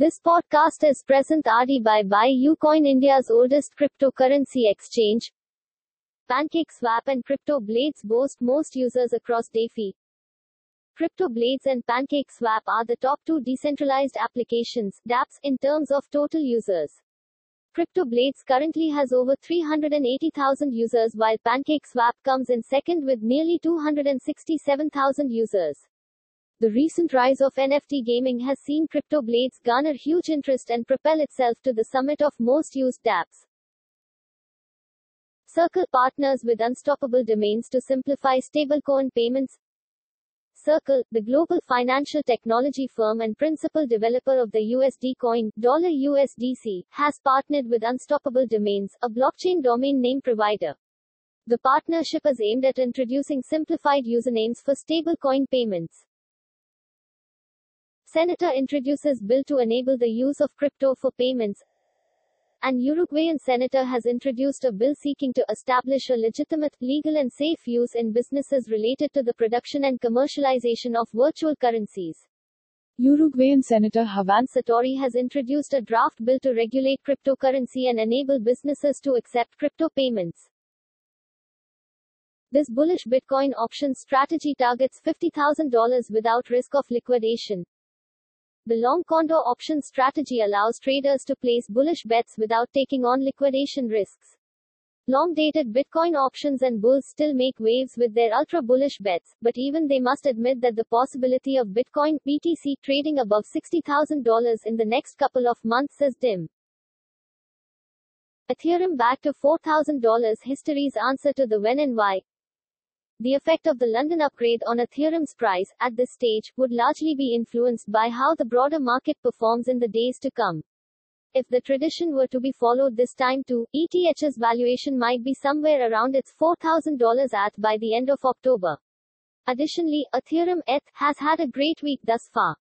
This podcast is present RD by BuyUcoin India's oldest cryptocurrency exchange. PancakeSwap and CryptoBlades boast most users across DeFi. CryptoBlades and PancakeSwap are the top two decentralized applications, dApps, in terms of total users. CryptoBlades currently has over 380,000 users while PancakeSwap comes in second with nearly 267,000 users. The recent rise of NFT gaming has seen CryptoBlades garner huge interest and propel itself to the summit of most used dApps. Circle partners with unstoppable domains to simplify stablecoin payments. Circle, the global financial technology firm and principal developer of the USD coin, dollar $USDC, has partnered with Unstoppable Domains, a blockchain domain name provider. The partnership is aimed at introducing simplified usernames for stablecoin payments. Senator introduces bill to enable the use of crypto for payments. An Uruguayan senator has introduced a bill seeking to establish a legitimate, legal and safe use in businesses related to the production and commercialization of virtual currencies. Uruguayan Senator Juan Satori has introduced a draft bill to regulate cryptocurrency and enable businesses to accept crypto payments. This bullish Bitcoin options strategy targets $50,000 without risk of liquidation. The long condor option strategy allows traders to place bullish bets without taking on liquidation risks. Long-dated Bitcoin options and bulls still make waves with their ultra-bullish bets, but even they must admit that the possibility of Bitcoin BTC trading above $60,000 in the next couple of months is dim. Ethereum back to $4,000 History's answer to the when and why. The effect of the London upgrade on Ethereum's price, at this stage, would largely be influenced by how the broader market performs in the days to come. If the tradition were to be followed this time too, ETH's valuation might be somewhere around its $4,000 at by the end of October. Additionally, Ethereum ETH has had a great week thus far.